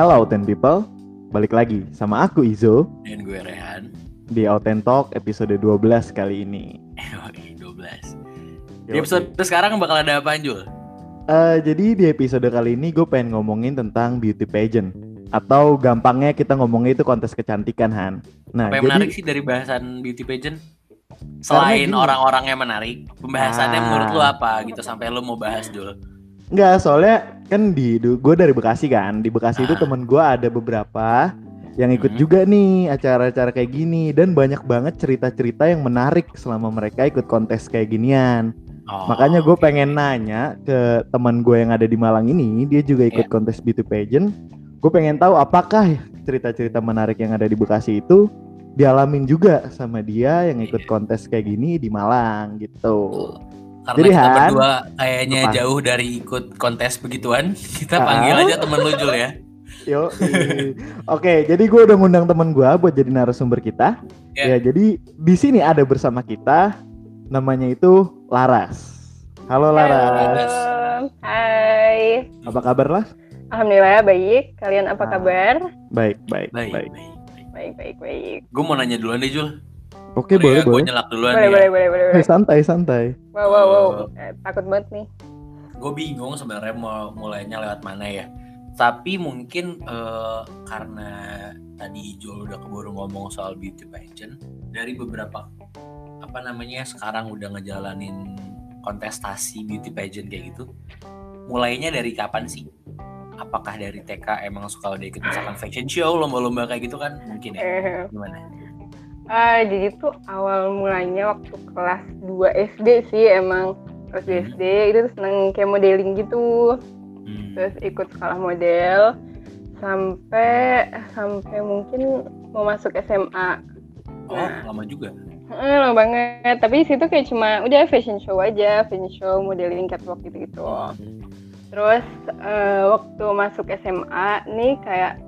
Hello Ten People, balik lagi sama aku Izo Dan gue Rehan. di Auten Talk episode 12 kali ini. Oke, 12. Di episode sekarang bakal ada apa Jul? Eh, jadi di episode kali ini gue pengen ngomongin tentang beauty pageant atau gampangnya kita ngomongnya itu kontes kecantikan Han. Nah, Apa yang jadi menarik sih dari bahasan beauty pageant? Selain orang-orang yang menarik, pembahasannya Ah. menurut lu apa gitu sampai lu mau bahas Jul? Enggak, soalnya kan di gue dari Bekasi kan. Di Bekasi itu Ah. temen gue ada beberapa yang ikut Hmm. juga nih acara-acara kayak gini dan banyak banget cerita-cerita yang menarik selama mereka ikut kontes kayak ginian. Oh, Makanya gue oke. pengen nanya ke teman gue yang ada di Malang ini, dia juga ikut Iya. kontes beauty pageant. Gue pengen tahu apakah cerita-cerita menarik yang ada di Bekasi itu dialamin juga sama dia yang ikut Iya. kontes kayak gini di Malang gitu. Karena Jadi, kita Han, berdua kayaknya apa? jauh dari ikut kontes begituan, kita Ah. panggil aja temen lu Jul ya. Yo, oke, jadi gue udah ngundang teman gue buat jadi narasumber kita. Ya. Ya, jadi di sini ada bersama kita, namanya itu Laras. Halo Laras, Laras. Hai. apa kabar Las? Alhamdulillah baik. Kalian apa Ah. kabar? Baik, baik, Baik, baik. baik. baik. Baik, baik, baik. Gue mau nanya duluan deh Jul. Oke, boleh, Gue boleh. nyelak duluan Boleh, ya. boleh, boleh, boleh. Eh, boleh. santai, santai. Wow, wow, wow. Eh, takut banget nih. gue bingung sebenarnya mau mulainya lewat mana ya tapi mungkin eh, karena tadi Jul udah keburu ngomong soal beauty pageant dari beberapa apa namanya sekarang udah ngejalanin kontestasi beauty pageant kayak gitu mulainya dari kapan sih apakah dari TK emang suka udah ikut misalkan fashion show lomba-lomba kayak gitu kan mungkin ya Eh, gimana ah, jadi tuh awal mulanya waktu kelas 2 SD sih emang kelas 2 Hmm. SD itu tuh seneng kayak modeling gitu. Hmm. Terus ikut sekolah model sampai sampai mungkin mau masuk SMA. oh lama juga Eh, lama banget. Tapi situ kayak cuma udah fashion show aja, fashion show, modeling catwalk gitu-gitu. Terus eh, waktu masuk SMA nih kayak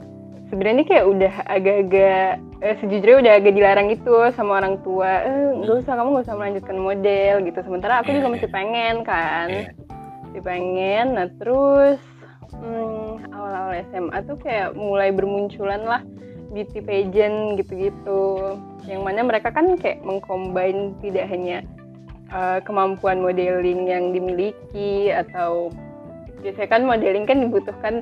sebenarnya kayak udah agak-agak eh, sejujurnya udah agak dilarang gitu sama orang tua. Eh nggak usah kamu nggak usah melanjutkan model gitu. Sementara aku Iya, juga iya. masih pengen kan, Iya. masih pengen. Nah terus hmm, awal-awal SMA tuh kayak mulai bermunculan lah beauty pageant gitu-gitu. Yang mana mereka kan kayak mengcombine tidak hanya eh, kemampuan modeling yang dimiliki atau biasanya kan modeling kan dibutuhkan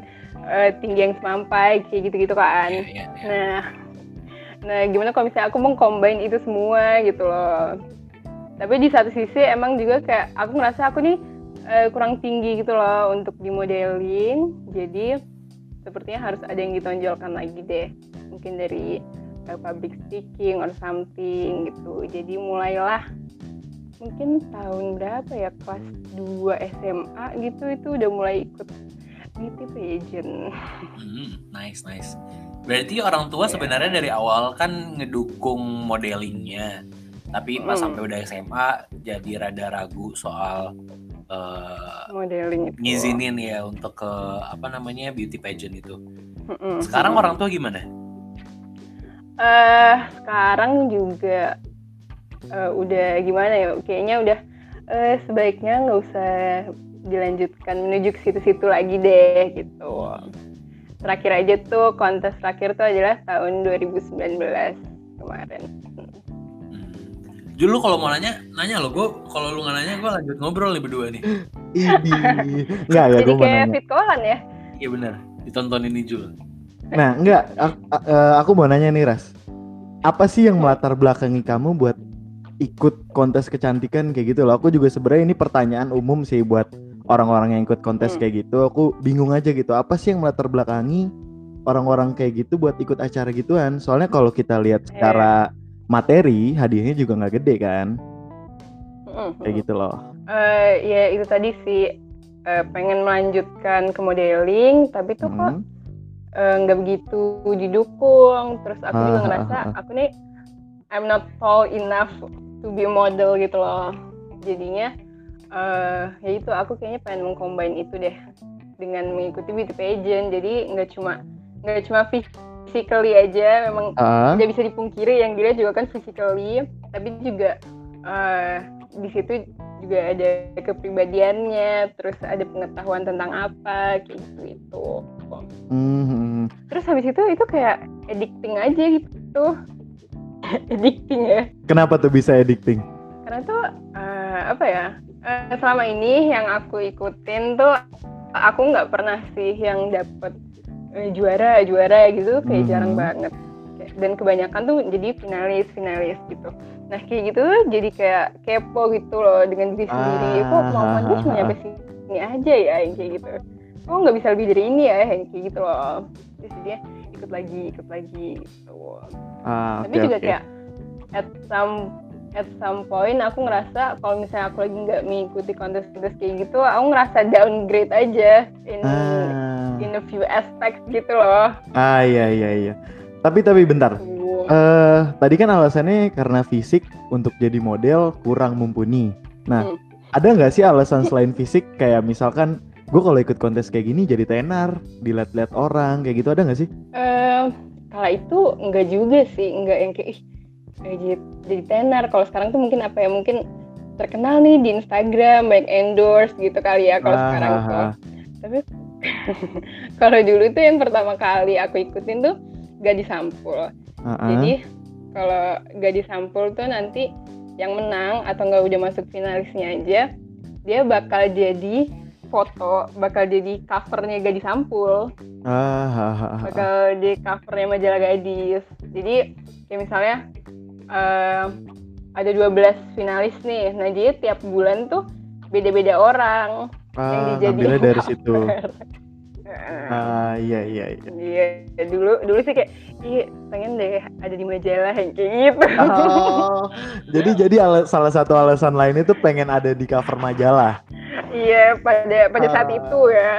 eh, tinggi yang semampai kayak gitu-gitu kan. Iya, iya, iya. Nah, nah gimana kalau misalnya aku mau combine itu semua gitu loh. Tapi di satu sisi emang juga kayak aku ngerasa aku nih eh, kurang tinggi gitu loh untuk di modeling. Jadi sepertinya harus ada yang ditonjolkan lagi deh. Mungkin dari eh, public speaking or something gitu. Jadi mulailah mungkin tahun berapa ya kelas 2 SMA gitu itu udah mulai ikut beauty pageant. Hmm, nice nice. Berarti orang tua Iya. sebenarnya dari awal kan ngedukung modelingnya, tapi pas Hmm. sampai udah SMA jadi rada ragu soal eh, modeling itu. ngizinin ya untuk ke apa namanya beauty pageant itu. Mm-mm. Sekarang orang tua gimana? eh sekarang juga eh, udah gimana ya? Kayaknya udah eh, sebaiknya nggak usah dilanjutkan menuju ke situ-situ lagi deh gitu. Terakhir aja tuh kontes terakhir tuh adalah tahun 2019 kemarin. Hmm. Jul lu kalau mau nanya, nanya lo. Gue kalau lu nggak nanya, gue lanjut ngobrol nih berdua nih. Enggak ya, Jadi gue mau kayak nanya. fit kolan ya? Iya benar. Ditonton ini Jul. Nah, enggak, aku, aku mau nanya nih Ras. Apa sih yang melatar belakangi kamu buat ikut kontes kecantikan kayak gitu loh? Aku juga sebenarnya ini pertanyaan umum sih buat orang-orang yang ikut kontes Hmm. kayak gitu. Aku bingung aja gitu. Apa sih yang melatar belakangi orang-orang kayak gitu buat ikut acara gituan? Soalnya kalau kita lihat secara materi, hadiahnya juga nggak gede kan? Mm-mm. Kayak gitu loh. Eh, ya itu tadi sih eh, pengen melanjutkan ke modeling, tapi tuh kok Hmm. eh, nggak begitu didukung. Terus aku juga Ah, ngerasa ah, ah. aku nih I'm not tall enough to be model gitu loh. Jadinya eh ya itu aku kayaknya pengen mengcombine itu deh dengan mengikuti beauty pageant. Jadi nggak cuma nggak cuma physically aja, memang Ah, tidak bisa dipungkiri yang dilihat juga kan physically, tapi juga eh di situ juga ada kepribadiannya, terus ada pengetahuan tentang apa kayak gitu itu. hmm, terus habis itu itu kayak addicting aja gitu addicting ya. Kenapa tuh bisa addicting? karena tuh eh, apa ya eh, selama ini yang aku ikutin tuh aku nggak pernah sih yang dapet eh, juara juara gitu kayak Hmm. jarang banget. Dan kebanyakan tuh jadi finalis finalis gitu. Nah kayak gitu tuh jadi kayak kepo gitu loh dengan diri sendiri. Kok kemampuan gue cuma Ah. nyampe sini aja ya yang kayak gitu. Kok nggak bisa lebih dari ini ya yang kayak gitu loh. Terus dia ikut lagi ikut lagi gitu Ah, tapi oke, juga oke. kayak at some at some point aku ngerasa kalau misalnya aku lagi nggak mengikuti kontes-kontes kayak gitu aku ngerasa downgrade aja in Ah, in a few aspects gitu loh ah iya iya iya. Tapi tapi bentar. Eh tadi kan alasannya karena fisik untuk jadi model kurang mumpuni. Nah, Hmm. ada nggak sih alasan selain fisik kayak misalkan gue kalau ikut kontes kayak gini jadi tenar, dilihat-lihat orang kayak gitu ada nggak sih? Eh, kalau itu enggak juga sih enggak yang kayak ih eh, jadi, jadi tenar kalau sekarang tuh mungkin apa ya mungkin terkenal nih di Instagram banyak endorse gitu kali ya kalau Ah, sekarang ah, tuh ah. tapi kalau dulu tuh yang pertama kali aku ikutin tuh gak disampul. Jadi kalau gak disampul tuh nanti yang menang atau nggak udah masuk finalisnya aja, dia bakal jadi foto, bakal jadi covernya gak disampul, Ah, ah, ah, bakal di covernya majalah gadis. Jadi kayak misalnya eh, ada 12 finalis nih, nah jadi tiap bulan tuh beda-beda orang Ah, yang dijadiin dari situ. cover. Heeh. Ah iya iya iya. Iya, dulu dulu sih kayak, iya pengen deh ada di majalah yang kayak gitu. Oh, jadi jadi ala- salah satu alasan lain itu pengen ada di cover majalah. Iya, pada pada saat Ah. itu ya.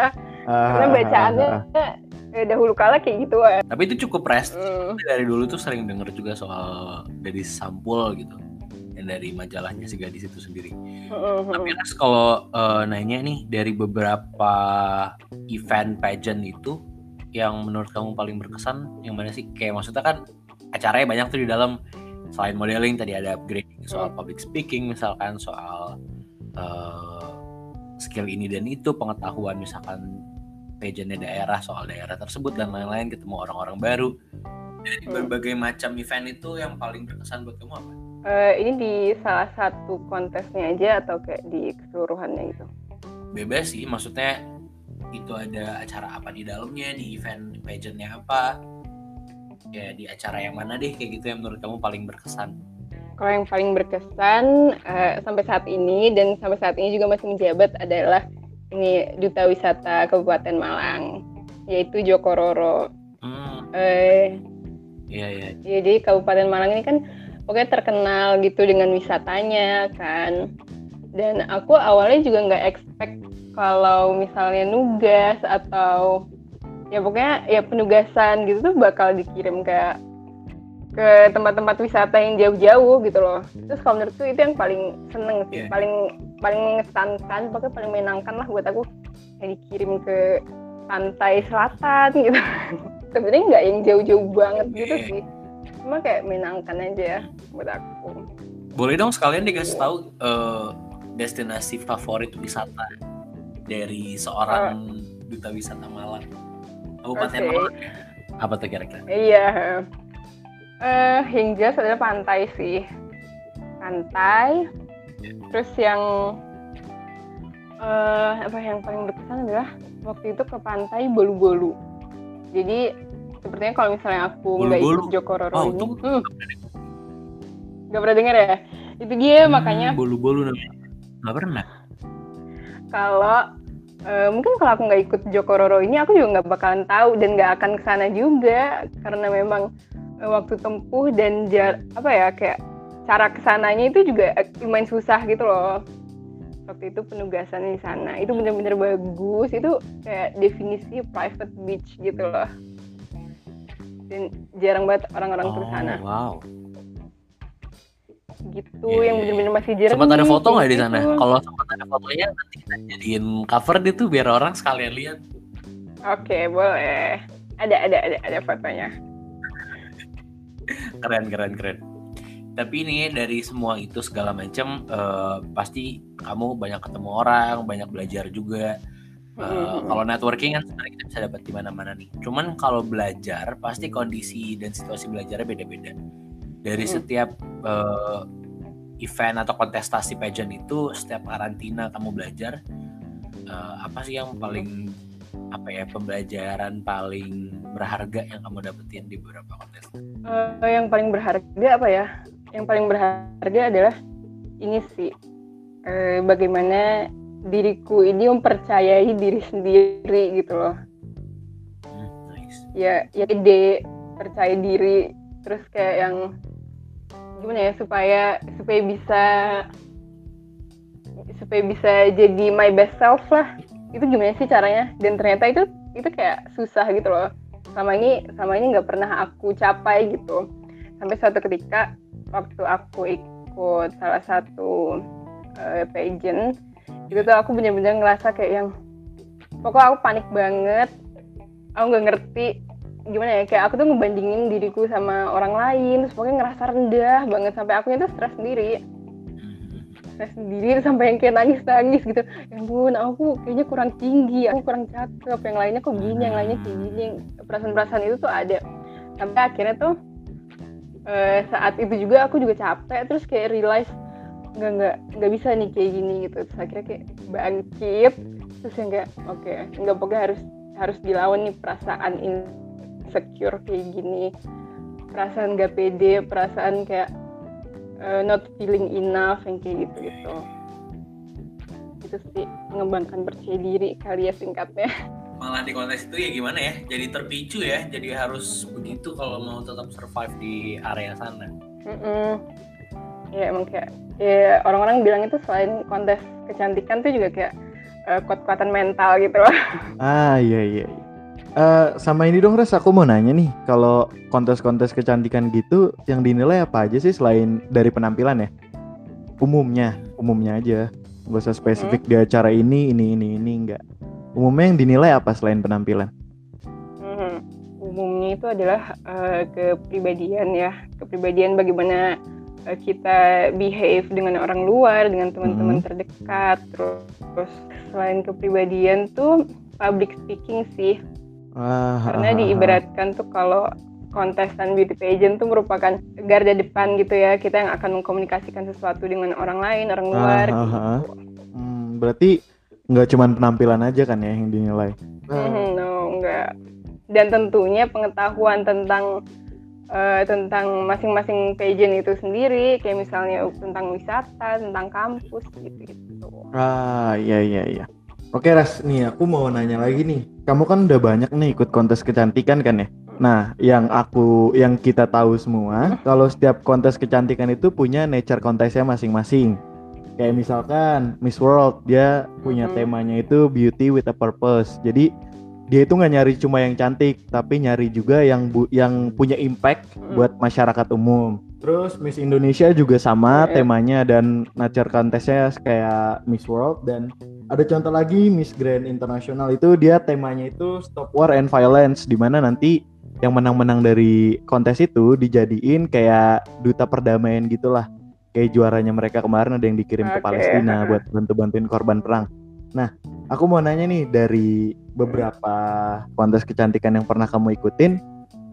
Ah, Karena ah, bacaannya ah. eh, dahulu kala kayak gitu ya. Tapi itu cukup rest. Hmm. Dari dulu tuh sering denger juga soal dari sampul gitu. Dan dari majalahnya si gadis itu sendiri. Hmm, Tapi Ras kalau eh, nanya nih dari beberapa event pageant itu yang menurut kamu paling berkesan yang mana sih? Kayak maksudnya kan acaranya banyak tuh di dalam selain modeling tadi ada upgrading soal public speaking misalkan soal eh, skill ini dan itu pengetahuan misalkan pageantnya daerah soal daerah tersebut dan lain-lain ketemu orang-orang baru dari Hmm. berbagai macam event itu yang paling berkesan buat kamu apa? Eh, ini di salah satu kontesnya aja atau kayak di keseluruhannya gitu. bebas sih maksudnya itu ada acara apa di dalamnya di event pageantnya apa ya di acara yang mana deh kayak gitu yang menurut kamu paling berkesan Kalau yang paling berkesan eh, sampai saat ini dan sampai saat ini juga masih menjabat adalah ini Duta Wisata Kabupaten Malang, yaitu Joko Roro. hmm Eh, iya iya ya, jadi Kabupaten Malang ini kan pokoknya terkenal gitu dengan wisatanya kan. Dan aku awalnya juga nggak expect kalau misalnya nugas atau ya pokoknya ya penugasan gitu tuh bakal dikirim ke ke tempat-tempat wisata yang jauh-jauh gitu loh. Terus kalau menurutku itu yang paling seneng sih, Iya. paling paling mengesankan, pokoknya paling menyenangkan lah buat aku yang dikirim ke pantai selatan gitu. Sebenarnya nggak yang jauh-jauh banget gitu Oke. sih. Cuma kayak menyenangkan aja buat aku. boleh dong sekalian dikasih tahu eh, destinasi favorit wisata dari seorang duta wisata Malang Kabupaten Oke. Malang ya? apa tuh kira-kira Iya. Eh, yang jelas adalah pantai sih. Pantai. Terus yang eh apa yang paling berkesan adalah waktu itu ke pantai Bolu-Bolu. Jadi sepertinya kalau misalnya aku nggak Bolu-Bolu? ikut Joko Roro Wow, ini, tuh- hmm, nggak pernah dengar ya? Itu dia makanya Hmm, bolu-bolu namanya nggak pernah kalau eh, mungkin kalau aku nggak ikut Joko Roro ini aku juga nggak bakalan tahu dan nggak akan ke sana juga karena memang waktu tempuh dan jar apa ya kayak cara ke sananya itu juga eh, lumayan susah gitu loh. Waktu itu penugasan di sana itu bener-bener bagus. Itu kayak definisi private beach gitu loh. Dan jarang banget orang-orang ke sana. Oh, wow. Gitu Iya, yang iya, bener-bener masih jernih sempat ada foto nggak di sana? Gitu. kalau sempat ada fotonya nanti kita jadiin cover deh tuh biar orang sekalian lihat. Oke boleh. Ada ada ada ada fotonya keren keren keren tapi ini dari semua itu segala macam eh, pasti kamu banyak ketemu orang banyak belajar juga Uh, kalau networking kan sebenarnya kita bisa dapat di mana-mana nih. Cuman kalau belajar pasti kondisi dan situasi belajarnya beda-beda. Dari setiap uh, event atau kontestasi pageant itu, setiap karantina kamu belajar, uh, apa sih yang paling apa ya pembelajaran paling berharga yang kamu dapetin di beberapa kontes? Eh, yang paling berharga apa ya? Yang paling berharga adalah ini sih eh, bagaimana diriku ini mempercayai diri sendiri gitu loh. Hmm, nice. Ya, ya ide percaya diri terus kayak yang gimana ya supaya supaya bisa supaya bisa jadi my best self lah. Itu gimana sih caranya? Dan ternyata itu itu kayak susah gitu loh. Selama ini selama ini nggak pernah aku capai gitu. Sampai suatu ketika waktu aku ikut salah satu eh, pageant itu tuh aku bener-bener ngerasa kayak yang pokoknya aku panik banget aku nggak ngerti gimana ya kayak aku tuh ngebandingin diriku sama orang lain terus pokoknya ngerasa rendah banget sampai aku itu stres sendiri Stres sendiri sampai yang kayak nangis nangis gitu. Ya ampun aku kayaknya kurang tinggi aku kurang cakep. Yang lainnya kok gini yang lainnya kayak gini. Perasaan-perasaan itu tuh ada. Sampai akhirnya tuh eh, saat itu juga aku juga capek terus kayak realize nggak nggak nggak bisa nih kayak gini gitu. Terus akhirnya kayak bangkit terus yang kayak oke nggak pokoknya harus harus dilawan nih perasaan insecure kayak gini. Perasaan nggak pede perasaan kayak uh, not feeling enough yang kayak gitu gitu itu sih mengembangkan percaya diri kali ya singkatnya Malah di kontes itu ya gimana ya? Jadi terpicu ya, jadi harus begitu kalau mau tetap survive di area sana. Mm-mm. ya emang kayak ya orang-orang bilang itu selain kontes kecantikan tuh juga kayak uh, kuat-kuatan mental gitu loh Ah iya iya. iya. Eh, sama ini dong Res, aku mau nanya nih, kalau kontes-kontes kecantikan gitu, yang dinilai apa aja sih selain dari penampilan ya? Umumnya, umumnya aja, nggak usah spesifik di acara ini, ini, ini, ini, enggak. Umumnya yang dinilai apa selain penampilan? Mhm. Umumnya itu adalah eh, kepribadian ya, kepribadian bagaimana eh, kita behave dengan orang luar, dengan teman-teman Mhm. terdekat, terus, terus selain kepribadian tuh public speaking sih, Ah, karena ah, ah, diibaratkan tuh kalau kontestan beauty pageant tuh merupakan garda depan gitu ya, kita yang akan mengkomunikasikan sesuatu dengan orang lain, orang luar. Ah, ah, gitu. ah. Hmm, berarti nggak cuma penampilan aja kan ya yang dinilai? Mhm, no, enggak. Dan tentunya pengetahuan tentang eh, tentang masing-masing pageant itu sendiri, kayak misalnya tentang wisata, tentang kampus gitu-gitu. Ah iya iya iya. Oke Ras, nih aku mau nanya lagi nih. Kamu kan udah banyak nih ikut kontes kecantikan kan ya? Nah, yang aku yang kita tahu semua, kalau setiap kontes kecantikan itu punya nature kontesnya masing-masing. Kayak misalkan Miss World, dia punya temanya itu beauty with a purpose. Jadi dia itu nggak nyari cuma yang cantik, tapi nyari juga yang bu- yang punya impact buat masyarakat umum. Terus Miss Indonesia juga sama Iya. temanya dan nature contestnya kayak Miss World dan ada contoh lagi Miss Grand International itu dia temanya itu Stop War and Violence di mana nanti yang menang-menang dari kontes itu dijadiin kayak duta perdamaian gitulah. Kayak juaranya mereka kemarin ada yang dikirim ke Oke. Palestina buat bantu-bantuin korban perang. Nah, aku mau nanya nih dari beberapa kontes kecantikan yang pernah kamu ikutin,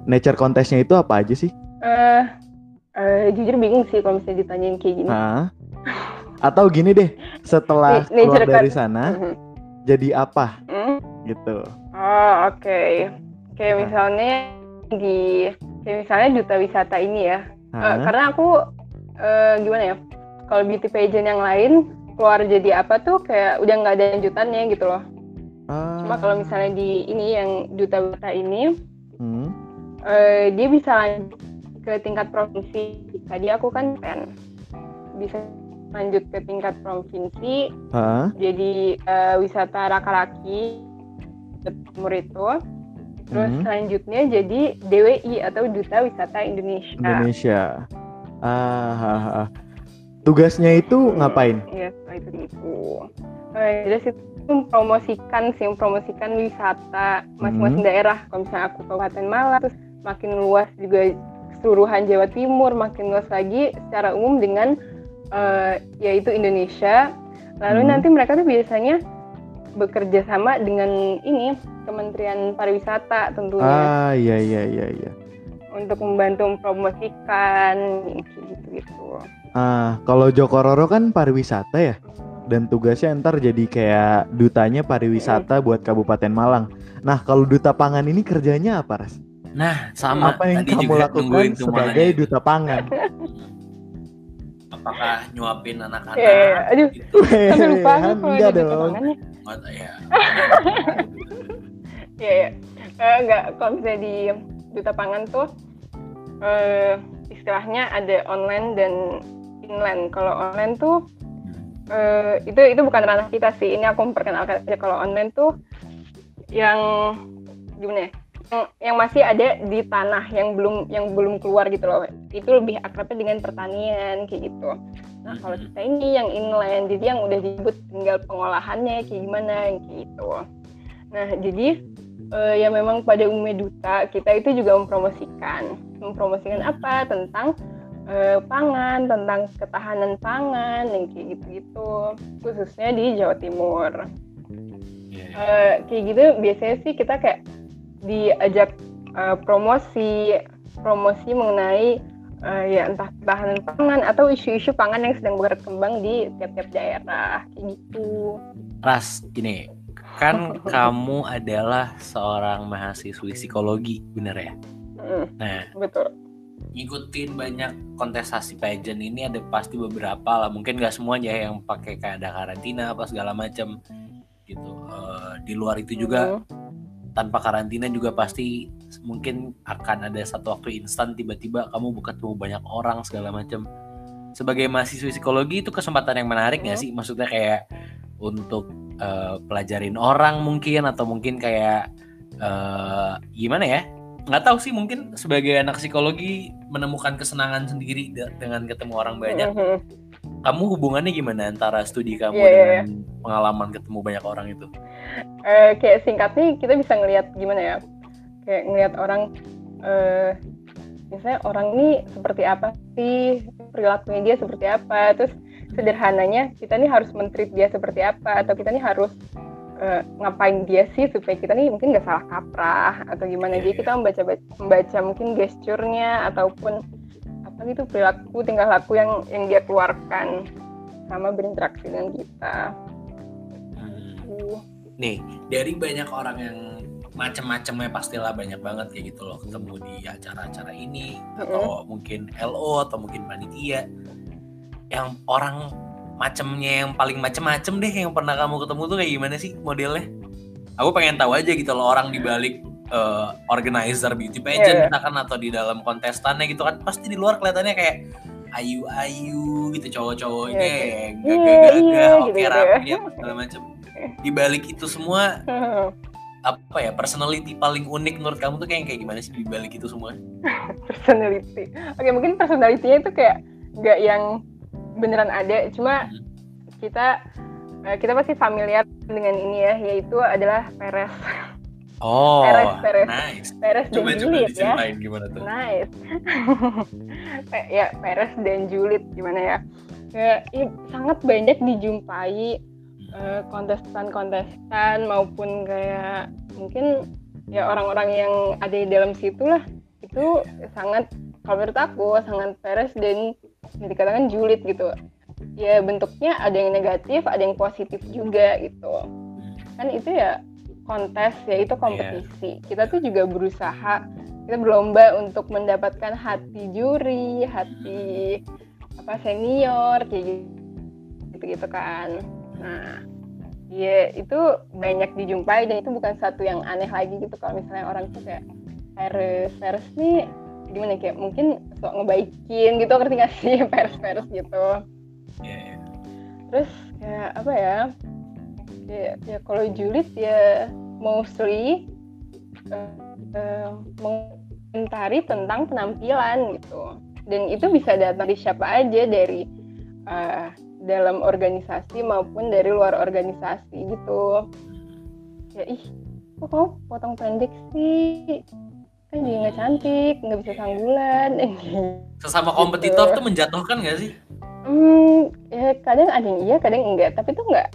nature kontesnya itu apa aja sih? Eh, eh, jujur bingung sih kalau misalnya ditanyain kayak gini. Hah? Atau gini deh, setelah Nih- keluar dari sana Mhm. jadi apa Hmm? gitu? Oh, oke. Kayak Nah. misalnya di kayak misalnya duta wisata ini ya. Eh, Hah? karena aku eh, gimana ya? Kalau beauty pageant yang lain keluar jadi apa tuh kayak udah nggak ada lanjutannya gitu loh. Ah, Cuma kalau misalnya di ini yang duta wisata ini hmm, eh, dia bisa lanjut ke tingkat provinsi. Tadi aku kan pen bisa lanjut ke tingkat provinsi hah? jadi eh, wisata Rakalaki ke timur itu. Terus Mhm. selanjutnya jadi DWI atau Duta Wisata Indonesia. Indonesia. Ah, ah, ah. Tugasnya itu ngapain? Iya, setelah itu gitu. Eh, jelas itu mempromosikan sih, mempromosikan wisata masing-masing Mhm. daerah. Kalau misalnya aku Kabupaten Malang, terus makin luas juga keseluruhan Jawa Timur, makin luas lagi secara umum dengan eh, yaitu Indonesia. Lalu Mhm. nanti mereka tuh biasanya bekerja sama dengan ini Kementerian Pariwisata tentunya Ah iya iya iya iya. untuk membantu mempromosikan gitu-gitu. Ah kalau Joko Roro kan pariwisata ya. Dan tugasnya ntar jadi kayak dutanya pariwisata buat Kabupaten Malang. Nah kalau duta pangan ini kerjanya apa Ras? Nah, sama apa yang tadi kamu juga lakukan sebagai duta pangan? Apakah nyuapin anak-anak? Iya, iya. Aduh, gitu? sampai lupa aku Han, kalau ada duta pangannya. Ya. Iya, iya. Eh, enggak, kalau misalnya di duta pangan tuh eh, istilahnya ada online dan inland. Kalau online tuh eh, itu itu bukan ranah kita sih. Ini aku memperkenalkan aja kalau online tuh yang gimana ya? Yang, yang masih ada di tanah yang belum yang belum keluar gitu loh. Itu lebih akrabnya dengan pertanian kayak gitu. Nah, kalau kita ini yang inland, jadi yang udah disebut tinggal pengolahannya kayak gimana gitu. Nah, jadi eh, ya memang pada umumnya duta kita itu juga mempromosikan, mempromosikan apa tentang eh, pangan, tentang ketahanan pangan, yang kayak gitu-gitu, khususnya di Jawa Timur. Eh, kayak gitu biasanya sih kita kayak diajak eh, promosi, promosi mengenai eh, ya entah ketahanan pangan atau isu-isu pangan yang sedang berkembang di tiap-tiap daerah, kayak gitu. Ras, gini, kan kamu adalah seorang mahasiswi psikologi, bener ya? Mm, Nah, betul. ngikutin banyak kontestasi pageant ini ada pasti beberapa lah, mungkin nggak semuanya yang pakai kayak ada karantina apa segala macam gitu. Eh, di luar itu juga Mm, tanpa karantina juga pasti mungkin akan ada satu waktu instan tiba-tiba kamu buka ketemu banyak orang segala macam. Sebagai mahasiswa psikologi itu kesempatan yang menarik nggak Hmm. sih? Maksudnya kayak untuk eh, pelajarin orang mungkin atau mungkin kayak eh, gimana ya? Nggak tahu sih mungkin sebagai anak psikologi menemukan kesenangan sendiri de- dengan ketemu orang banyak. mhm. Kamu hubungannya gimana antara studi kamu Iya, iya, dengan pengalaman ketemu banyak orang itu? Eh, kayak singkatnya kita bisa ngelihat gimana ya? Kayak ngelihat orang eh misalnya orang ini seperti apa sih? Perilakunya dia seperti apa? Terus sederhananya kita nih harus mentreat dia seperti apa? Atau kita nih harus eh, ngapain dia sih supaya kita nih mungkin nggak salah kaprah atau gimana? Iya, jadi iya. kita membaca membaca mungkin gesturnya ataupun apa gitu perilaku tingkah laku yang yang dia keluarkan sama berinteraksi dengan kita. Hmm. Nih, dari banyak orang yang macam-macamnya pastilah banyak banget kayak gitu loh ketemu di acara-acara ini atau mungkin LO atau mungkin panitia yang orang macamnya yang paling macem-macem deh yang pernah kamu ketemu tuh kayak gimana sih modelnya? Aku pengen tahu aja gitu loh orang di eh, organizer beauty pageant Iya. misalkan atau di dalam kontestannya gitu kan pasti di luar kelihatannya kayak ayu-ayu gitu cowok-cowoknya Iya, yang iya, gagah-gagah, iya, oke ya. rapi apa segala macem. Di balik itu semua apa ya personality paling unik menurut kamu tuh kayak kayak gimana sih di balik itu semua? personality. Oke, mungkin personality-nya itu kayak nggak yang beneran ada, cuma Hmm. kita eh, kita pasti familiar dengan ini ya, yaitu adalah Peres. Oh, Peres, Peres. nice. Peres dan Coba coba Juliet ya. gimana tuh? Nice. Ya, Peres dan Juliet gimana ya? Ya, ya, sangat banyak dijumpai eh, kontestan-kontestan maupun kayak mungkin ya orang-orang yang ada di dalam situ lah itu sangat kalau menurut aku sangat Peres dan dikatakan julid gitu ya bentuknya ada yang negatif ada yang positif juga gitu kan itu ya kontes ya itu kompetisi. Kita tuh juga berusaha kita berlomba untuk mendapatkan hati juri hati apa senior kayak gitu gitu kan. Nah ya itu banyak dijumpai dan itu bukan satu yang aneh lagi gitu kalau misalnya orang tuh kayak Peres Peres nih gimana ya, kayak mungkin sok ngebaikin gitu ngerti gak sih? Peres Peres gitu. Iya, iya. terus kayak apa ya ya, ya kalau julid ya mostly eh, eh, mengomentari tentang penampilan gitu. Dan itu bisa datang dari siapa aja dari eh, dalam organisasi maupun dari luar organisasi gitu. Ya ih kok kamu potong pendek sih? Kan juga nggak cantik nggak bisa sanggulan. Sesama kompetitor tuh menjatuhkan gak sih? Hmm, ya kadang ada yang iya, kadang enggak. Tapi itu enggak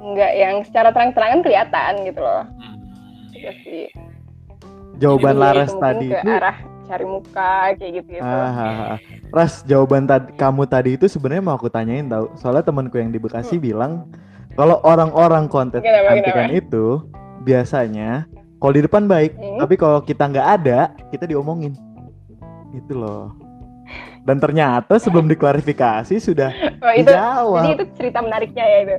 nggak yang secara terang-terangan kelihatan gitu loh Hmm. Iya sih Jawaban Jadi, Laras mungkin tadi ke itu arah cari muka kayak gitu gitu Ah, ah, ah. Ras, jawaban tadi kamu tadi itu sebenarnya mau aku tanyain tahu. Soalnya temanku yang di Bekasi bilang kalau orang-orang konten Hmm. Kecantikan itu biasanya kalau di depan baik, Hmm. tapi kalau kita nggak ada, kita diomongin. Gitu loh. Dan ternyata sebelum diklarifikasi sudah oh, itu dijawab. jadi itu cerita menariknya ya itu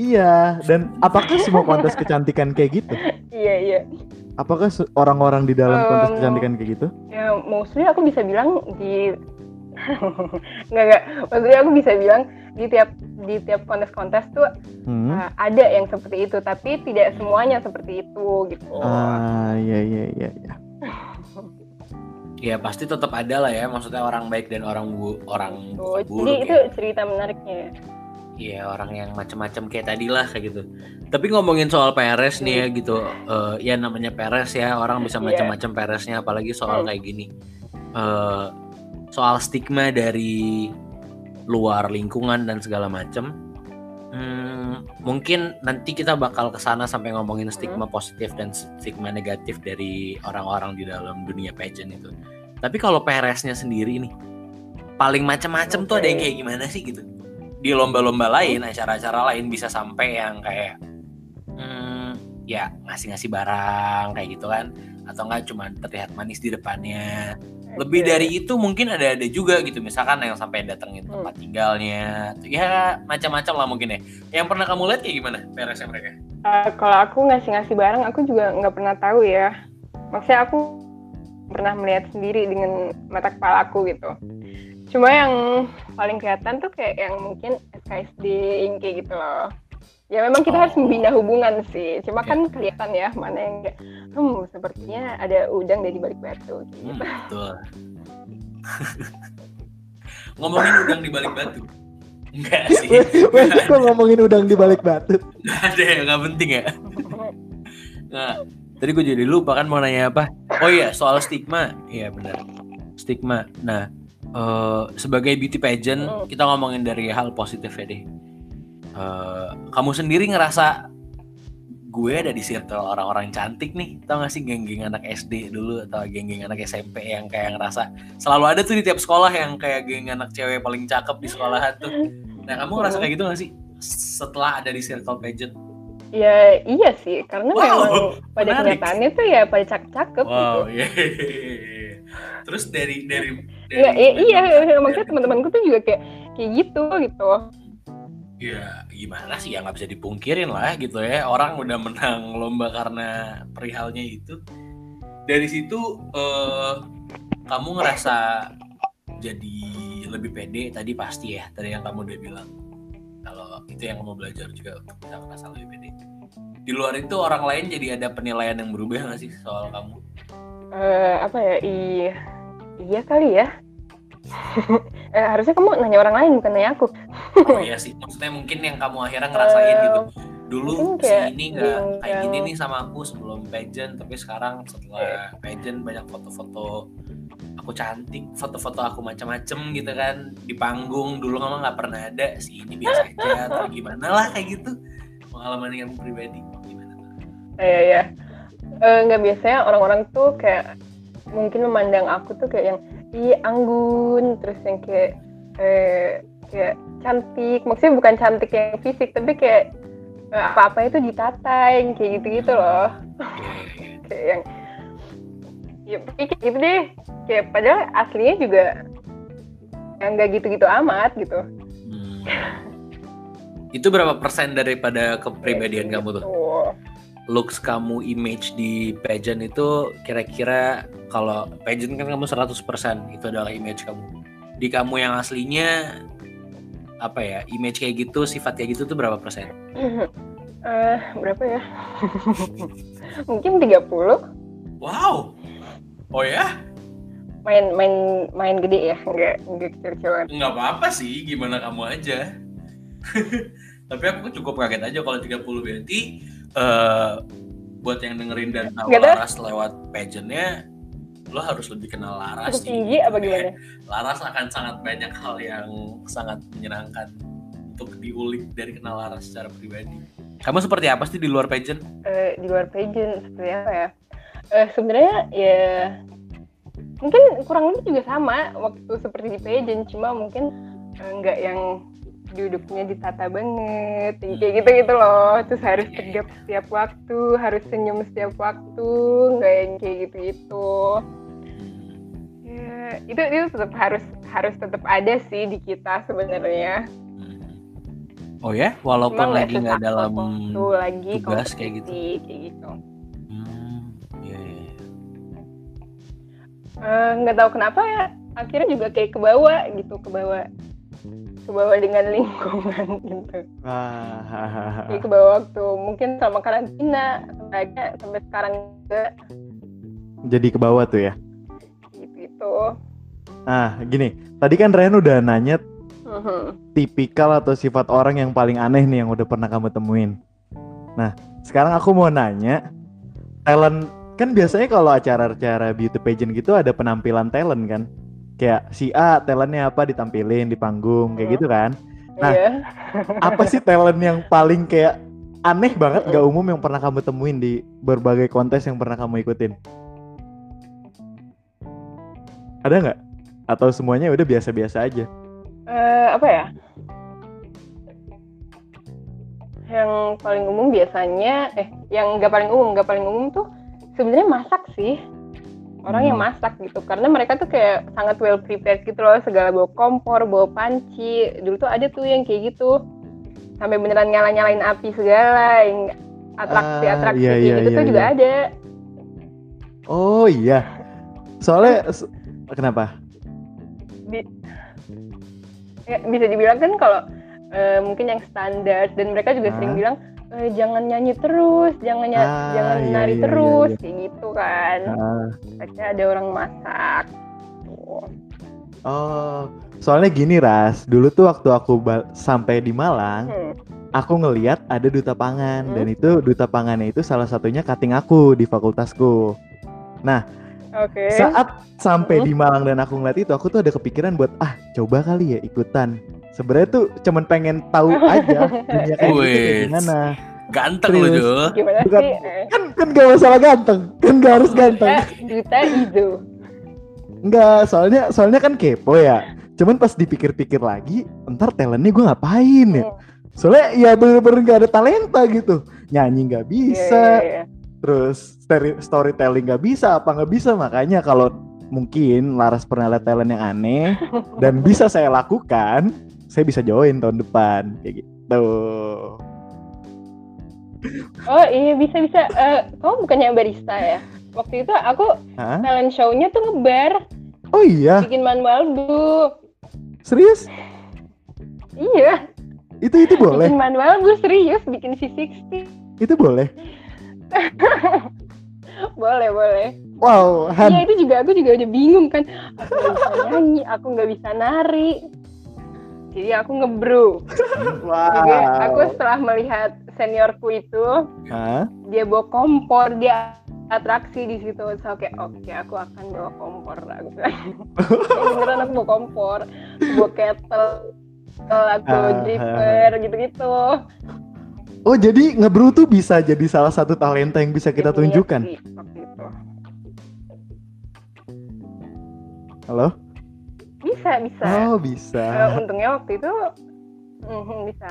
Iya, dan apakah semua kontes kecantikan kayak gitu? iya iya Apakah orang-orang di dalam kontes Um, kecantikan kayak gitu? ya mostly aku bisa bilang di nggak nggak maksudnya aku bisa bilang di tiap di tiap kontes-kontes tuh Hmm. uh, ada yang seperti itu tapi tidak semuanya seperti itu gitu Ah, iya iya iya iya. Ya pasti tetap ada lah ya, maksudnya orang baik dan orang bu orang Tuh, bukan jadi buruk itu ya. cerita menariknya ya. Iya orang yang macam-macam kayak tadi lah kayak gitu. Tapi ngomongin soal PRS nih ya gitu, eh, ya namanya PRS ya orang bisa Iya. macam-macam PRS-nya, apalagi soal Hmm. kayak gini, Eh, soal stigma dari luar lingkungan dan segala macam. Hmm, mungkin nanti kita bakal ke sana sampai ngomongin stigma positif dan stigma negatif dari orang-orang di dalam dunia pageant itu. Tapi kalau PRS-nya sendiri nih, paling macam-macam tuh ada yang kayak gimana sih gitu? Di lomba-lomba lain, acara-acara lain bisa sampai yang kayak, hmm, ya ngasih-ngasih barang kayak gitu kan, atau enggak cuma terlihat manis di depannya. Lebih Oke. dari itu mungkin ada-ada juga gitu, misalkan yang sampai datengin Hmm. tempat tinggalnya, ya macam-macam lah mungkin ya. Yang pernah kamu lihat kayak gimana PRS mereka? Uh, kalau aku ngasih-ngasih barang aku juga nggak pernah tahu ya maksudnya aku pernah melihat sendiri dengan mata kepala aku gitu cuma yang paling kelihatan tuh kayak yang mungkin SKSD kayak gitu loh ya memang kita harus Oh. membina hubungan sih cuma Ya. kan kelihatan ya mana yang kayak hmm sepertinya ada udang dari balik batu Hmm, gitu betul. Ngomongin udang di balik batu. Enggak sih. Kok ngomongin udang di balik batu? Nggak ada ya, nggak penting ya. Nah, tadi gue jadi lupa kan mau nanya apa. Oh iya, soal stigma. Iya benar. Stigma. Nah, eh, sebagai beauty pageant, Hmm. kita ngomongin dari hal positif ya deh. Eh, kamu sendiri ngerasa gue ada di circle orang-orang cantik nih tau gak sih geng-geng anak SD dulu atau geng-geng anak SMP yang kayak ngerasa selalu ada tuh di tiap sekolah yang kayak geng anak cewek paling cakep di sekolahan tuh nah kamu ngerasa kayak gitu gak sih setelah ada di circle pageant ya iya sih karena Wow, memang pada menarik. kenyataannya tuh ya pada cakep-cakep gitu wow iya terus dari dari, dari Iya, iya, iya, dari- maksudnya teman-temanku tuh juga kayak kayak gitu gitu. ya gimana sih? Ya nggak bisa dipungkirin lah gitu ya. Orang udah menang lomba karena perihalnya itu. Dari situ eh, kamu ngerasa jadi lebih pede? Tadi pasti ya tadi yang kamu udah bilang. Kalau itu yang kamu belajar juga untuk bisa merasa lebih pede. Di luar itu orang lain jadi ada penilaian yang berubah nggak sih soal kamu? Eh, apa ya? Iya, iya kali ya. eh, harusnya kamu nanya orang lain bukan nanya aku. oh iya sih maksudnya mungkin yang kamu akhirnya ngerasain gitu dulu mungkin si ini nggak kayak gini nih sama aku sebelum pageant tapi sekarang setelah pageant banyak foto-foto aku cantik foto-foto aku macam-macam gitu kan di panggung dulu kamu nggak pernah ada si ini biasa aja atau gimana lah kayak gitu pengalaman yang pribadi gimana? Iya, iya. Eh, nggak biasanya orang-orang tuh kayak mungkin memandang aku tuh kayak yang ih anggun. Terus yang kayak eh, kayak cantik. Maksudnya bukan cantik yang fisik tapi kayak eh, apa-apa itu ditata yang kayak gitu-gitu loh. Kayak yang ya kayak gitu deh. Kayak padahal aslinya juga yang nggak gitu-gitu amat gitu. Hmm. itu berapa persen daripada kepribadian kamu tuh? Tuh. Looks kamu image di pageant itu kira-kira kalau pageant kan kamu 100% itu adalah image kamu. Di kamu yang aslinya apa ya image kayak gitu sifat kayak gitu tuh berapa persen? Eh, berapa ya? Mungkin 30 wow. Oh ya? Main main main gede ya? Nggak nggak kecil-kecilan nggak apa-apa sih gimana kamu aja. Tapi aku cukup kaget aja kalau 30 berarti eh buat yang dengerin dan tahu Nggak tahu. Laras lewat pageantnya lo harus lebih kenal Laras Cukup sih, tinggi gitu apa gimana Laras akan sangat banyak hal yang sangat menyenangkan untuk diulik dari kenal Laras secara pribadi. Kamu seperti apa sih di luar pageant? Eh, di luar pageant seperti apa ya? Eh, sebenarnya ya mungkin kurang lebih juga sama waktu seperti di pageant, cuma mungkin nggak yang duduknya ditata banget, kayak gitu gitu loh. Terus harus tegap setiap waktu, harus senyum setiap waktu, nggak yang kayak gitu gitu. Ya, itu itu tetap harus harus tetap ada sih di kita sebenarnya. Oh ya, walaupun Cuma lagi nggak dalam waktu lagi tugas kayak gitu. kayak gitu. Hmm, iya, iya, iya. Nggak tahu kenapa ya akhirnya juga kayak kebawa gitu kebawa kebawa dengan lingkungan gitu Ah, kayak kebawa waktu mungkin sama karantina sampai sampai sekarang juga jadi ke bawah tuh ya. gitu gitu Nah, gini. Tadi kan Ren udah nanya Mhm. tipikal atau sifat orang yang paling aneh nih yang udah pernah kamu temuin. Nah, sekarang aku mau nanya, talent kan biasanya kalau acara-acara beauty pageant gitu ada penampilan talent kan? Kayak si A talentnya apa ditampilin di panggung kayak gitu kan? Nah, Iya. Apa sih talent yang paling kayak aneh banget gak umum yang pernah kamu temuin di berbagai kontes yang pernah kamu ikutin? Ada nggak? Atau semuanya udah biasa-biasa aja? Eh, apa ya yang paling umum biasanya eh yang nggak paling umum nggak paling umum tuh sebenarnya masak sih orang yang Hmm. masak gitu karena mereka tuh kayak sangat well prepared gitu loh segala bawa kompor bawa panci dulu tuh ada tuh yang kayak gitu sampai beneran nyala nyalain api segala yang atraksi atraksi Ah, iya, kayak iya, gitu iya, tuh juga iya. ada Oh iya. Soalnya s- kenapa? ya, bisa dibilang kan kalau eh, mungkin yang standar dan mereka juga sering Hah? bilang "Eh, jangan nyanyi terus jangan nya- Ah, jangan iya, nari iya, iya, terus iya. kayak gitu kan Ah, Akhirnya ada orang masak Tuh. oh, soalnya gini Ras. Dulu tuh waktu aku sampai di Malang, Hmm. aku ngeliat ada duta pangan Hmm. dan itu duta pangannya itu salah satunya cutting aku di fakultasku. oke Saat sampai Hmm. di Malang dan aku ngeliat itu, aku tuh ada kepikiran buat ah coba kali ya ikutan. Sebenarnya tuh cuman pengen tahu aja dunia kayak gitu gimana. Ganteng lu. Jul. gimana Bukan- sih Kan kan gak masalah ganteng, kan gak harus ganteng. duta itu Enggak, soalnya soalnya kan kepo ya. Cuman pas dipikir-pikir lagi, ntar talentnya gue ngapain ya? Hmm. Soalnya ya bener-bener gak ada talenta gitu. Nyanyi nggak bisa, Iya, iya, iya. terus storytelling nggak bisa, apa nggak bisa. Makanya kalau mungkin Laras pernah lihat talent yang aneh dan bisa saya lakukan, saya bisa join tahun depan kayak gitu. oh iya bisa bisa Eh, kamu bukannya barista ya waktu itu aku Hah? talent show-nya tuh ngebar Oh iya, bikin manual bu serius? iya Itu itu boleh, bikin manual bu serius bikin V60 itu boleh. boleh boleh Wow, Han, Iya itu juga aku juga udah bingung kan. Aku nggak bisa nyanyi, aku nggak bisa nari. Jadi aku ngebrew. Juga aku wow. setelah melihat seniorku itu, Hah? dia bawa kompor, dia atraksi di situ. So kayak oke aku akan bawa kompor lah. Aku beneran aku bawa kompor, bawa kettle, aku Ah, dripper gitu-gitu. Oh jadi ngebrew tuh bisa jadi salah satu talenta yang bisa kita tunjukkan. iya itu. Halo? Bisa bisa. Oh bisa. untungnya waktu itu mhm, bisa.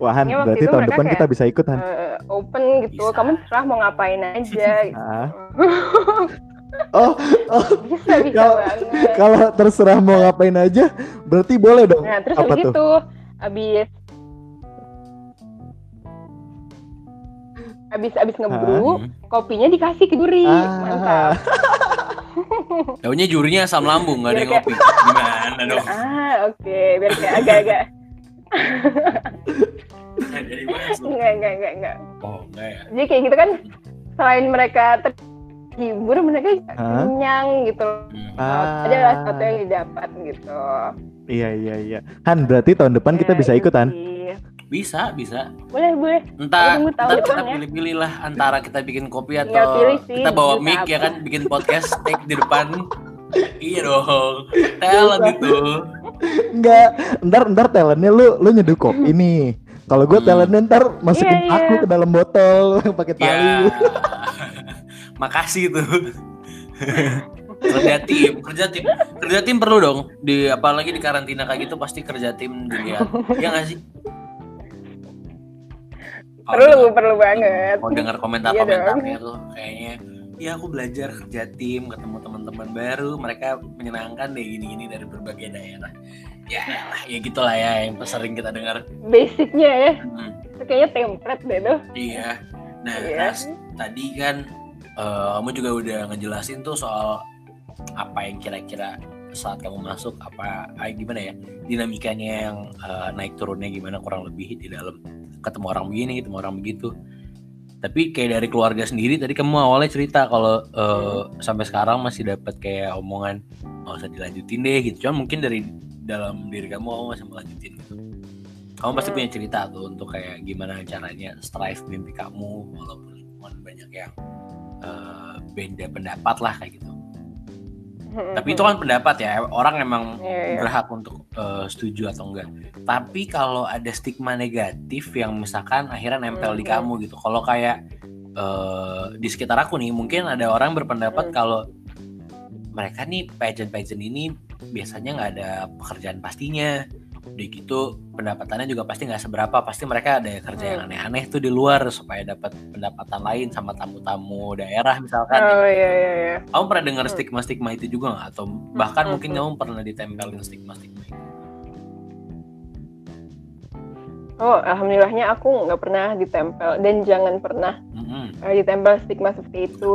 Wah Han, Waktu berarti itu tahun depan kita kayak, bisa ikut Han. eh, open gitu. Bisa. Kamu terserah mau ngapain aja. gitu. Oh, oh bisa bisa Kalau- banget. kalau terserah mau ngapain aja, berarti boleh dong. Nah terus Apa habis tuh? itu habis habis habis ngebrew, Hmm. kopinya dikasih ke juri. Ah, Mantap. Taunya jurinya asam lambung, gak ada yang ngopi. Gimana dong? Ah oke, biar kayak agak-agak enggak enggak enggak enggak. Oh, enggak ya? Jadi kayak gitu kan selain mereka terhibur, mereka kenyang gitu. Hmm. Ah. Ada sesuatu yang didapat gitu. iya iya iya. Han, berarti tahun depan kita Ya, bisa itu ikut Han. sih. Bisa, bisa. Boleh boleh. Entah depan kita ya. pilih-pilih lah antara kita bikin kopi Tinggal atau pilih sih, kita bawa bisa mic ya kan, bikin podcast take di depan. iya dong. Talent itu. Enggak, ntar ntar talentnya lu lu nyeduh kopi nih. Kalau gue Hmm. talentnya ntar masukin Iya, aku iya. ke dalam botol pakai tali. Ya. Makasih tuh. kerja tim, kerja tim, kerja tim perlu dong. Di apalagi di karantina kayak gitu pasti kerja tim dilihat. Iya nggak sih? Kalau Perlu, dengar- perlu banget. Kalau dengar Iya komentar-komentarnya tuh kayaknya ya aku belajar kerja tim, ketemu teman-teman baru, mereka menyenangkan deh gini-gini dari berbagai daerah. Ya, ya gitulah ya yang sering kita dengar. Basicnya ya, Hmm. kayaknya template deh tuh. Iya. Nah, Iya. Ras, tadi kan eh, kamu juga udah ngejelasin tuh soal apa yang kira-kira saat kamu masuk apa ah, gimana ya dinamikanya yang eh, naik turunnya gimana kurang lebih di dalam ketemu orang begini ketemu orang begitu. Tapi kayak dari keluarga sendiri tadi kamu awalnya cerita kalau eh, sampai sekarang masih dapat kayak omongan nggak usah dilanjutin deh gitu. Cuman mungkin dari dalam diri kamu kamu masih melanjutin gitu. Kamu pasti punya cerita tuh untuk kayak gimana caranya strive mimpi kamu walaupun banyak yang eh, beda pendapat lah kayak gitu tapi itu kan pendapat ya orang emang Iya, iya. berhak untuk eh, setuju atau enggak tapi kalau ada stigma negatif yang misalkan akhirnya nempel di Mhm. kamu gitu kalau kayak eh, di sekitar aku nih mungkin ada orang berpendapat Mhm. kalau mereka nih pageant-pageant ini biasanya nggak ada pekerjaan pastinya udah gitu pendapatannya juga pasti nggak seberapa pasti mereka ada kerja yang Hmm. aneh-aneh tuh di luar supaya dapat pendapatan lain sama tamu-tamu daerah misalkan Oh iya iya iya. kamu pernah dengar Hmm. stigma-stigma itu juga nggak? Atau bahkan Hmm, mungkin hmm. kamu pernah ditempelin stigma-stigma itu? Oh alhamdulillahnya aku nggak pernah ditempel dan jangan pernah Mm-mm. eh, ditempel stigma seperti itu.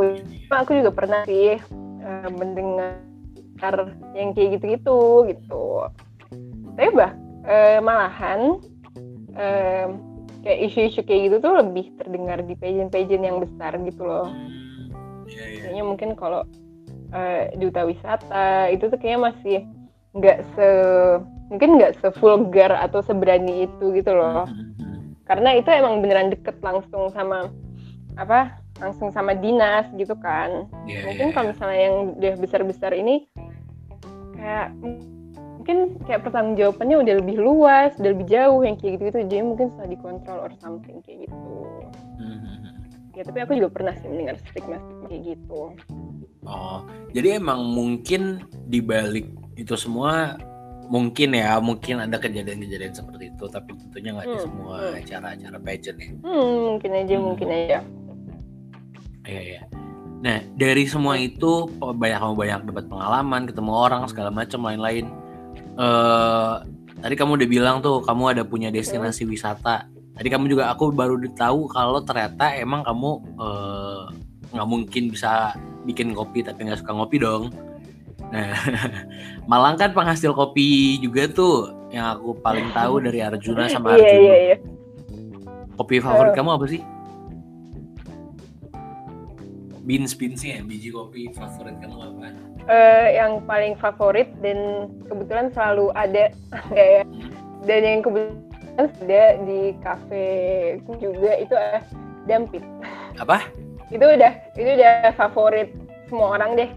Cuma aku juga pernah sih eh, mendengar yang kayak gitu-gitu gitu. Tapi bah eh, malahan eh, kayak isu-isu kayak gitu tuh lebih terdengar di pageant-pageant yang besar gitu loh. Hmm, Iya iya. Kayaknya mungkin kalau eh, duta wisata itu tuh kayaknya masih nggak se mungkin nggak sevulgar atau seberani itu gitu loh. Mhm. Karena itu emang beneran deket langsung sama apa langsung sama dinas gitu kan. Iya, Mungkin iya, kalau iya. misalnya yang udah besar-besar ini kayak mungkin kayak pertanggung jawabannya udah lebih luas, udah lebih jauh yang kayak gitu-gitu. Jadi mungkin bisa dikontrol or something kayak gitu. Mhm. Ya tapi aku juga pernah sih mendengar stigma kayak gitu. Oh, jadi emang mungkin di balik itu semua mungkin ya mungkin ada kejadian-kejadian seperti itu tapi tentunya nggak di Hmm, semua hmm. acara-acara pageant ya. Hmm, mungkin aja, Hmm. mungkin aja. Iya iya. Nah dari semua itu banyak kamu banyak dapat pengalaman, ketemu orang segala macam lain-lain. Eh tadi kamu udah bilang tuh kamu ada punya destinasi wisata. Tadi kamu juga aku baru tahu kalau ternyata emang kamu eh, nggak mungkin bisa bikin kopi tapi nggak suka ngopi dong. Nah Malang kan penghasil kopi juga tuh yang aku paling tahu dari Arjuna sama Iya, Arjuna. iya, iya. Kopi favorit Eh. kamu apa sih? Beans beansnya biji kopi favorit kamu apa? Eh, yang paling favorit dan kebetulan selalu ada kayak dan yang kebetulan ada di kafe juga itu eh, dampit. Apa? Itu udah itu udah favorit semua orang deh.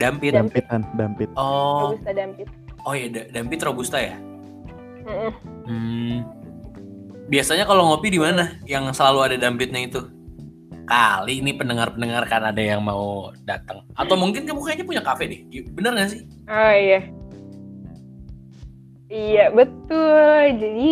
Dampit. Dampit. Dampitan, dampit. Oh, Robusta dampit. oh ya da- dampit robusta ya. Mm-mm. Hmm. Biasanya kalau ngopi di mana? Yang selalu ada dampitnya itu? Kali ini pendengar-pendengar kan ada yang mau datang. Atau mungkin kamu kayaknya punya kafe deh. Bener gak sih? Oh iya. Iya betul. Jadi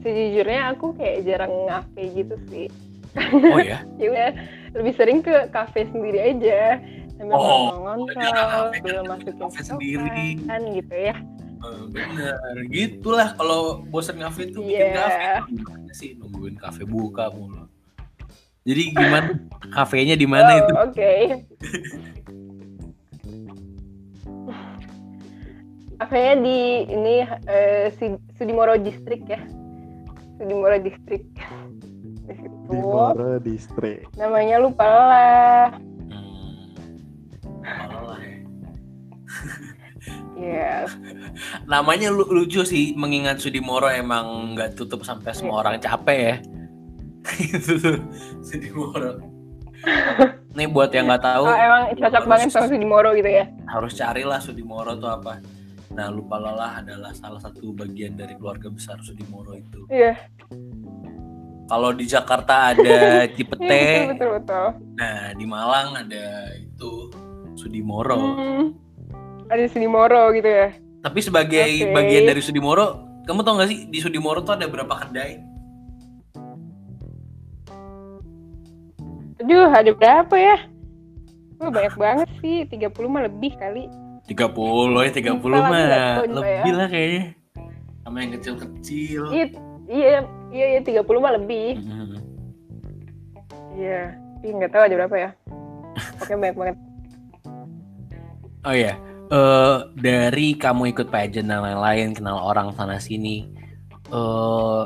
sejujurnya aku kayak jarang ngafe gitu sih. Oh ya. ya udah lebih sering ke kafe sendiri aja sambil Oh, ngontrol sambil jangan masukin kafe sendiri. kan gitu ya Eh, bener. Gitulah kalau bosan ngafe tuh bikin Iya. kafe. Gimana sih nungguin kafe buka mulu. Jadi gimana? Kafenya di mana Oh, itu? oke kafenya di ini eh, Sud- Sudimoro District ya Sudimoro District di situ Di Moro Distrik. namanya lupa lah Hmm. Alah, ya. ya Namanya lu- lucu sih mengingat Sudimoro emang nggak tutup sampai semua orang capek ya. Itu tuh Sudimoro. Nih buat yang nggak tahu oh, emang cocok harus- banget sama Sudimoro gitu ya harus carilah Sudimoro tuh apa. Nah, lupa lelah adalah salah satu bagian dari keluarga besar Sudimoro itu. Iya. Kalau di Jakarta ada Cipete, Iya, betul betul betul. nah di Malang ada itu Sudimoro. Hmm. Ada Sudimoro gitu ya. Tapi sebagai Oke. bagian dari Sudimoro, kamu tau gak sih di Sudimoro tuh ada berapa kedai? Aduh, ada berapa ya? Wah, banyak banget sih. 30 mah lebih kali. 30 ya 30 Lupa lagi, mah lebih ya. lah kayaknya. Sama yang kecil-kecil. Iya, iya, iya, iya 30 mah lebih. Mhm. Iya. Ih, nggak tahu ada berapa ya. Oke, banyak banget. Oh iya, eh dari kamu ikut pageant dan lain-lain, kenal orang sana sini, eh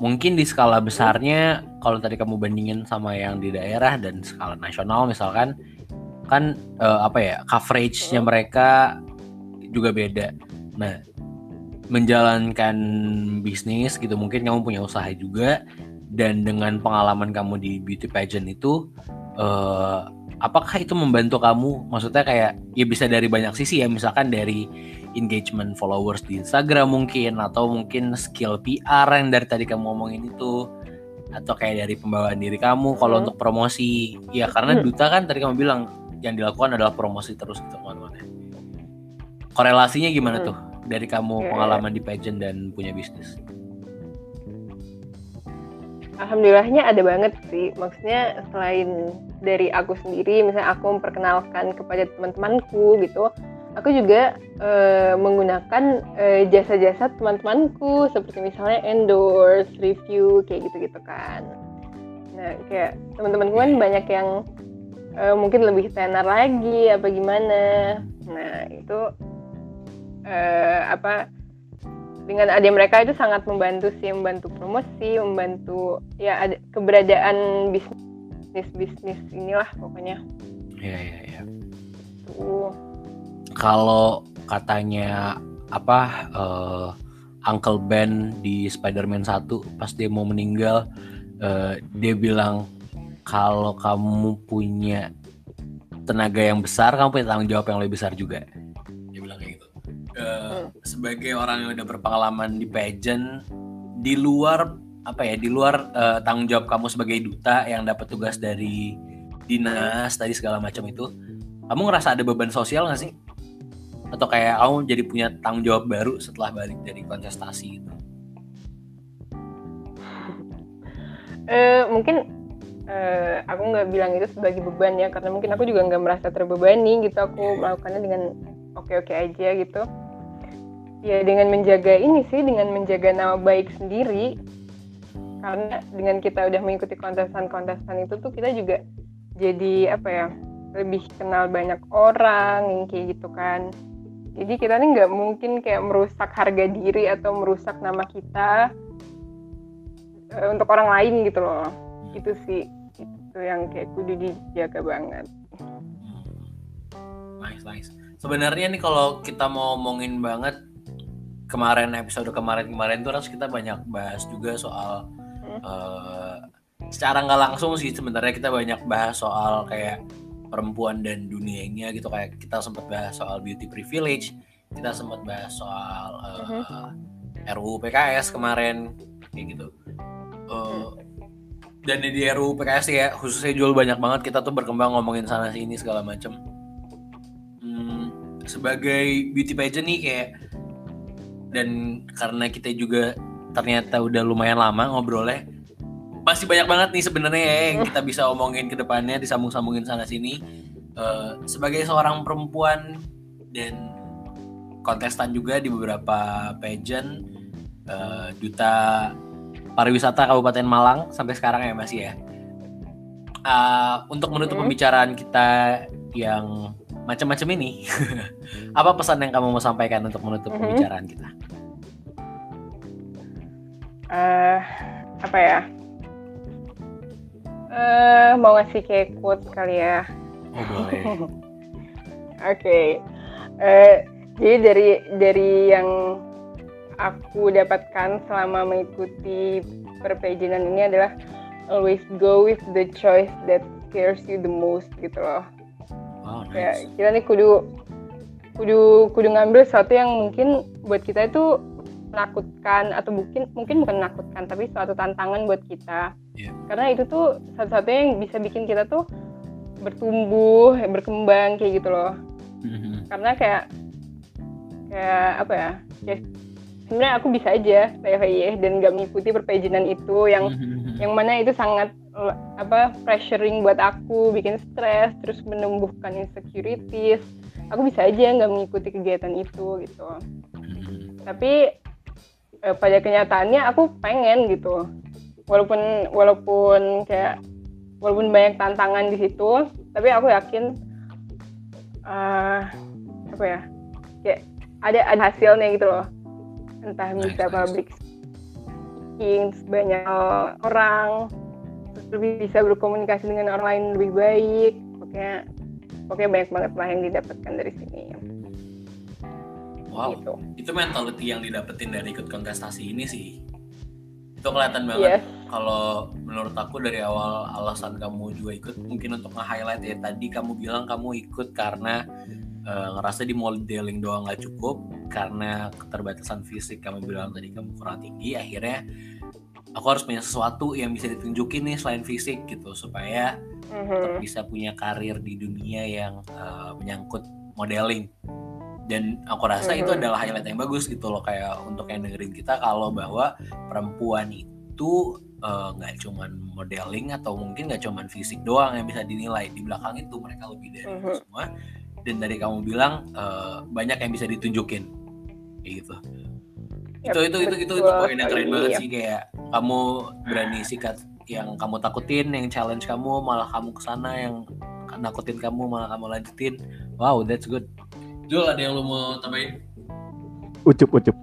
mungkin di skala besarnya, kalau tadi kamu bandingin sama yang di daerah dan skala nasional misalkan, kan eh, apa ya coveragenya mereka juga beda. Nah, menjalankan bisnis gitu, mungkin kamu punya usaha juga, dan dengan pengalaman kamu di beauty pageant itu, eh apakah itu membantu kamu? Maksudnya kayak ya bisa dari banyak sisi ya, misalkan dari engagement followers di Instagram mungkin atau mungkin skill PR yang dari tadi kamu ngomongin itu atau kayak dari pembawaan diri kamu kalau Hmm. untuk promosi. Ya karena Hmm. duta kan tadi kamu bilang yang dilakukan adalah promosi terus gitu ke mana-mana. Korelasinya gimana Hmm. tuh dari kamu ya. pengalaman di pageant dan punya bisnis? Alhamdulillahnya ada banget sih. Maksudnya selain dari aku sendiri, misalnya aku memperkenalkan kepada teman-temanku gitu, aku juga eh, menggunakan eh, jasa-jasa teman-temanku seperti misalnya endorse, review kayak gitu-gitu kan. Nah, kayak teman-temanku kan banyak yang eh, mungkin lebih tenar lagi apa gimana. Nah, itu eh, apa dengan ada mereka itu sangat membantu sih membantu promosi membantu ya ada keberadaan bisnis bisnis inilah pokoknya Iya iya iya. tuh kalau katanya apa eh, Uncle Ben di Spider-Man 1 pas dia mau meninggal eh, dia bilang kalau kamu punya tenaga yang besar kamu punya tanggung jawab yang lebih besar juga. Dia bilang kayak gitu. Eh, sebagai orang yang udah berpengalaman di pageant di luar apa ya di luar eh, tanggung jawab kamu sebagai duta yang dapat tugas dari dinas tadi segala macam itu kamu ngerasa ada beban sosial nggak sih atau kayak kamu jadi punya tanggung jawab baru setelah balik dari kontestasi gitu Eh, mungkin eh, aku nggak bilang itu sebagai beban ya karena mungkin aku juga nggak merasa terbebani gitu. Aku melakukannya dengan oke-oke aja gitu. Ya dengan menjaga ini sih dengan menjaga nama baik sendiri. Karena dengan kita udah mengikuti kontestan-kontestan itu tuh kita juga jadi apa ya lebih kenal banyak orang yang kayak gitu kan jadi kita nih nggak mungkin kayak merusak harga diri atau merusak nama kita eh, untuk orang lain gitu loh. Itu sih itu yang kayak kudu dijaga banget. Nice nice. Sebenarnya nih kalau kita mau ngomongin banget kemarin episode kemarin-kemarin tuh Ras, kita banyak bahas juga soal Hmm. eh, secara nggak langsung sih sebenarnya kita banyak bahas soal kayak perempuan dan dunianya gitu. Kayak kita sempat bahas soal beauty privilege kita sempat bahas soal eh, RUU PKS kemarin kayak gitu. Eh, dan di RUU PKS ya khususnya jual banyak banget kita tuh berkembang ngomongin sana sini segala macam Hmm, sebagai beauty pageant nih kayak dan karena kita juga ternyata udah lumayan lama ngobrolnya masih banyak banget nih sebenarnya ya yang kita bisa omongin ke depannya disambung-sambungin sana sini. Eh, sebagai seorang perempuan dan kontestan juga di beberapa pageant eh, duta pariwisata Kabupaten Malang sampai sekarang ya masih ya. Eh, untuk menutup pembicaraan kita yang macam-macam ini apa pesan yang kamu mau sampaikan untuk menutup Mhm. pembicaraan kita? Eh apa ya eh mau ngasih kayak quote kali ya? Oh boleh. Oke, Eh, jadi dari dari yang aku dapatkan selama mengikuti perpajanan ini adalah always go with the choice that scares you the most gitu loh. wow Kayak nice. kita nih kudu kudu kudu ngambil sesuatu yang mungkin buat kita itu menakutkan atau mungkin mungkin bukan menakutkan tapi suatu tantangan buat kita Iya. karena itu tuh satu-satunya yang bisa bikin kita tuh bertumbuh berkembang kayak gitu loh Mhm. karena kayak kayak apa ya ya sebenarnya aku bisa aja PFIE dan nggak mengikuti perpejinan itu yang Mhm. yang mana itu sangat apa pressuring buat aku bikin stres terus menumbuhkan insecurities aku bisa aja nggak mengikuti kegiatan itu gitu Mhm. tapi eh, pada kenyataannya aku pengen gitu. Walaupun walaupun kayak walaupun banyak tantangan di situ tapi aku yakin eh, apa ya kayak ada ada hasilnya gitu loh. Entah bisa public speaking banyak orang terus lebih bisa berkomunikasi dengan orang lain lebih baik. Pokoknya pokoknya banyak banget lah yang didapatkan dari sini wow gitu. itu mentality yang didapetin dari ikut kontestasi ini sih. Itu kelihatan banget. Yes kalau menurut aku dari awal alasan kamu juga ikut mungkin untuk nge-highlight ya tadi kamu bilang kamu ikut karena eh, ngerasa di modeling doang nggak cukup karena keterbatasan fisik kamu bilang tadi kamu kurang tinggi akhirnya aku harus punya sesuatu yang bisa ditunjukin nih selain fisik gitu supaya tetap Mhm. bisa punya karir di dunia yang eh, menyangkut modeling dan aku rasa itu Mhm. adalah highlight yang bagus gitu loh kayak untuk yang dengerin kita kalau bahwa perempuan itu eh, nggak cuman modeling atau mungkin nggak cuman fisik doang yang bisa dinilai di belakang itu mereka lebih dari itu Mhm. semua. Dan dari kamu bilang eh, banyak yang bisa ditunjukin. Kayak gitu. Yap, itu itu itu itu itu poin yang keren banget sih kayak kamu berani sikat yang kamu takutin yang challenge kamu malah kamu ke sana yang nakutin kamu malah kamu lanjutin. Wow that's good Jul ada yang lu mau tambahin Ucup ucup.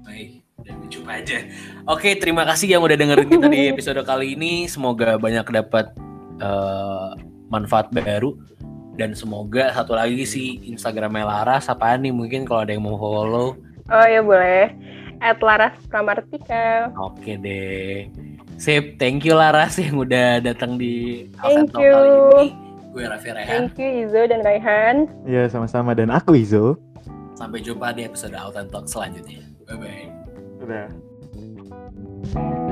baik dan coba aja oke terima kasih yang udah dengerin kita di episode kali ini semoga banyak dapat eh, manfaat baru dan semoga satu lagi sih Instagramnya Laras apaan nih mungkin kalau ada yang mau follow oh ya boleh at Laras Pramartika Oke deh. Sip, thank you Laras yang udah datang di Thank you. kali ini. Gue Raffi Rehan. thank you Izo dan Raihan Iya sama-sama dan aku Izo. Sampai jumpa di episode Out and Talk selanjutnya. Bye bye. Udah.